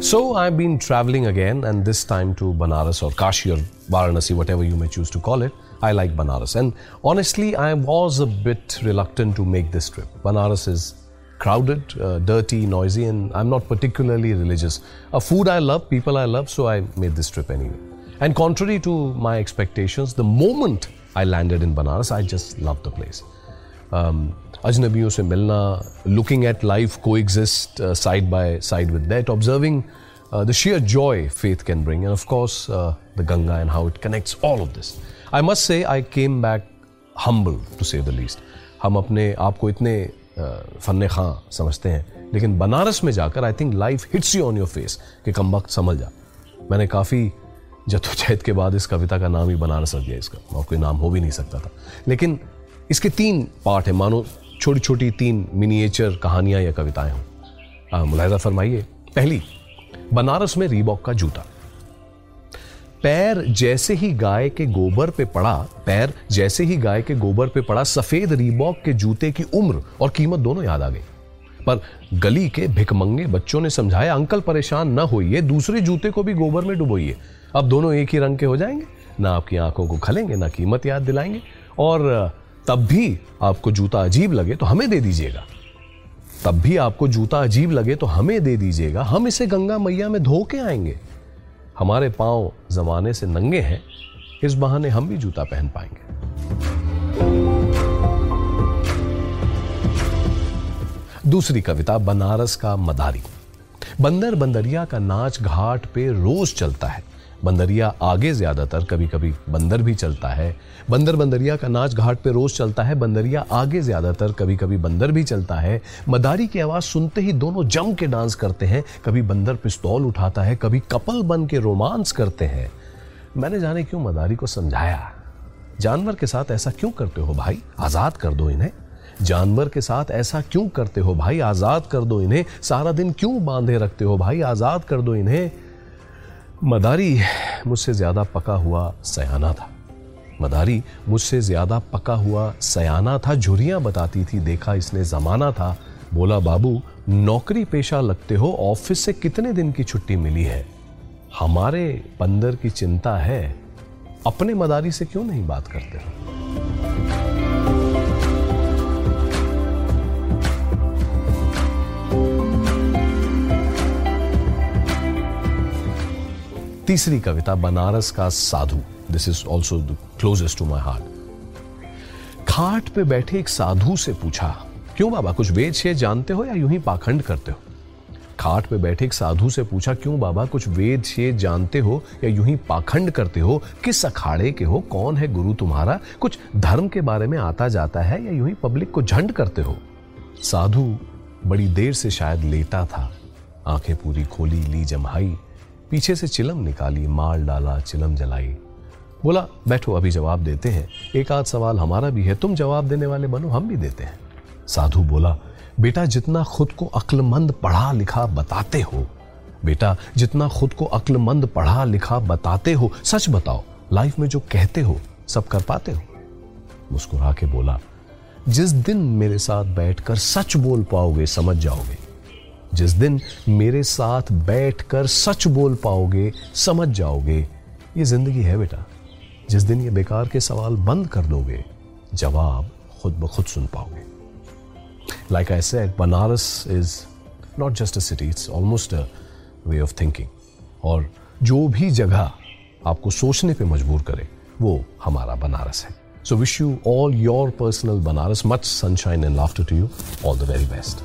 So I've been traveling again, and this time to Banaras or Kashi or Varanasi, whatever you may choose to call it. I like Banaras, and honestly, I was a bit reluctant to make this trip. Banaras is crowded, uh, dirty, noisy, and I'm not particularly religious. A food I love, people I love, so I made this trip anyway. And contrary to my expectations, the moment I landed in Banaras, I just loved the place. Um, अजनबियों से मिलना looking at life को exist side by side with that observing the share joy faith can bring and of course the Ganga and how it connects all of this I must say I came back humble to say the least हम अपने आप को इतने uh, fun खां समझते हैं लेकिन बनारस में जाकर I think life hits you on your face कि कम वक्त समझ जा। मैंने काफ़ी जदोजहद के बाद इस कविता का नाम ही बनारस रख दिया इसका। और कोई नाम हो भी नहीं सकता था। लेकिन इसके तीन पार्ट है मानो छोटी छोटी तीन मिनिएचर कहानियाँ या कविताएँ हों। मुलायजा फरमाइए। पहली, बनारस में रीबॉक का जूता। पैर जैसे ही गाय के गोबर पे पड़ा, पैर जैसे ही गाय के गोबर पे पड़ा, सफ़ेद रीबॉक के जूते की उम्र और कीमत दोनों याद आ गई। पर गली के भिकमंगे बच्चों ने समझाया, अंकल परेशान न होइए, दूसरे जूते को भी गोबर में डुबोइए। अब दोनों एक ही रंग के हो जाएँगे। ना आपकी आँखों को खलेंगे, ना कीमत याद दिलाएँगे। और तब भी आपको जूता अजीब लगे तो हमें दे दीजिएगा। तब भी आपको जूता अजीब लगे तो हमें दे दीजिएगा। हम इसे गंगा मैया में धो के आएँगे। हमारे पाँव जमाने से नंगे हैं, इस बहाने हम भी जूता पहन पाएँगे। दूसरी कविता, बनारस का मदारी। बंदर बंदरिया का नाच घाट पे रोज चलता है। बंदरिया आगे ज़्यादातर कभी कभी बंदर भी चलता है। बंदर बंदरिया का नाच घाट पे रोज चलता है, बंदरिया आगे ज़्यादातर कभी कभी बंदर भी चलता है। मदारी की आवाज़ सुनते ही दोनों जम के डांस करते हैं, कभी बंदर पिस्तौल उठाता है, कभी कपल बन के रोमांस करते हैं। मैंने जाने क्यों मदारी को समझाया? जानवर के साथ ऐसा क्यों करते हो भाई? आज़ाद कर दो इन्हें। जानवर के साथ ऐसा क्यों करते हो भाई? आज़ाद कर दो इन्हें। सारा दिन क्यों बांधे रखते हो भाई? आज़ाद कर दो इन्हें। मदारी मुझसे ज़्यादा पका हुआ सयाना था। मदारी मुझसे ज़्यादा पका हुआ सयाना था, झुरियाँ बताती थी, देखा इसने ज़माना था। बोला, बाबू, नौकरी पेशा लगते हो, ऑफ़िस से कितने दिन की छुट्टी मिली है? हमारे बंदर की चिंता है, अपने मदारी से क्यों नहीं बात करते हो? तीसरी कविता, बनारस का साधु। This is also closest to my heart खाट पे बैठे एक साधु से पूछा, क्यों बाबा, कुछ वेद शेद जानते हो या यूँ ही पाखंड करते हो? खाट पे बैठे एक साधु से पूछा, क्यों बाबा, कुछ वेद शेद जानते हो या यूँ ही पाखंड करते हो? किस अखाड़े के हो? कौन है गुरु तुम्हारा? कुछ धर्म के बारे में आता जाता है या यूँ ही पब्लिक को झंड करते हो? साधु बड़ी देर से शायद लेटा था। आँखें पूरी खोली, ली जमहाई पीछे से चिलम निकाली, माल डाला, चिलम जलाई। बोला, बैठो, अभी जवाब देते हैं। एक आध सवाल हमारा भी है, तुम जवाब देने वाले बनो, हम भी देते हैं। साधु बोला, बेटा, जितना खुद को अक्लमंद पढ़ा लिखा बताते हो, बेटा, जितना खुद को अक्लमंद पढ़ा लिखा बताते हो, सच बताओ, लाइफ में जो कहते हो, सब कर पाते हो? मुस्कुरा के बोला, जिस दिन मेरे साथ बैठकर सच बोल पाओगे, समझ जाओगे। जिस दिन मेरे साथ बैठकर सच बोल पाओगे, समझ जाओगे, ये ज़िंदगी है बेटा। जिस दिन ये बेकार के सवाल बंद कर दोगे, जवाब खुद ब खुद सुन पाओगे। Like I said Banaras is not just a city it's almost a way of thinking और जो भी जगह आपको सोचने पे मजबूर करे, वो हमारा बनारस है। So wish you all your personal Banaras much sunshine and laughter to you all the very best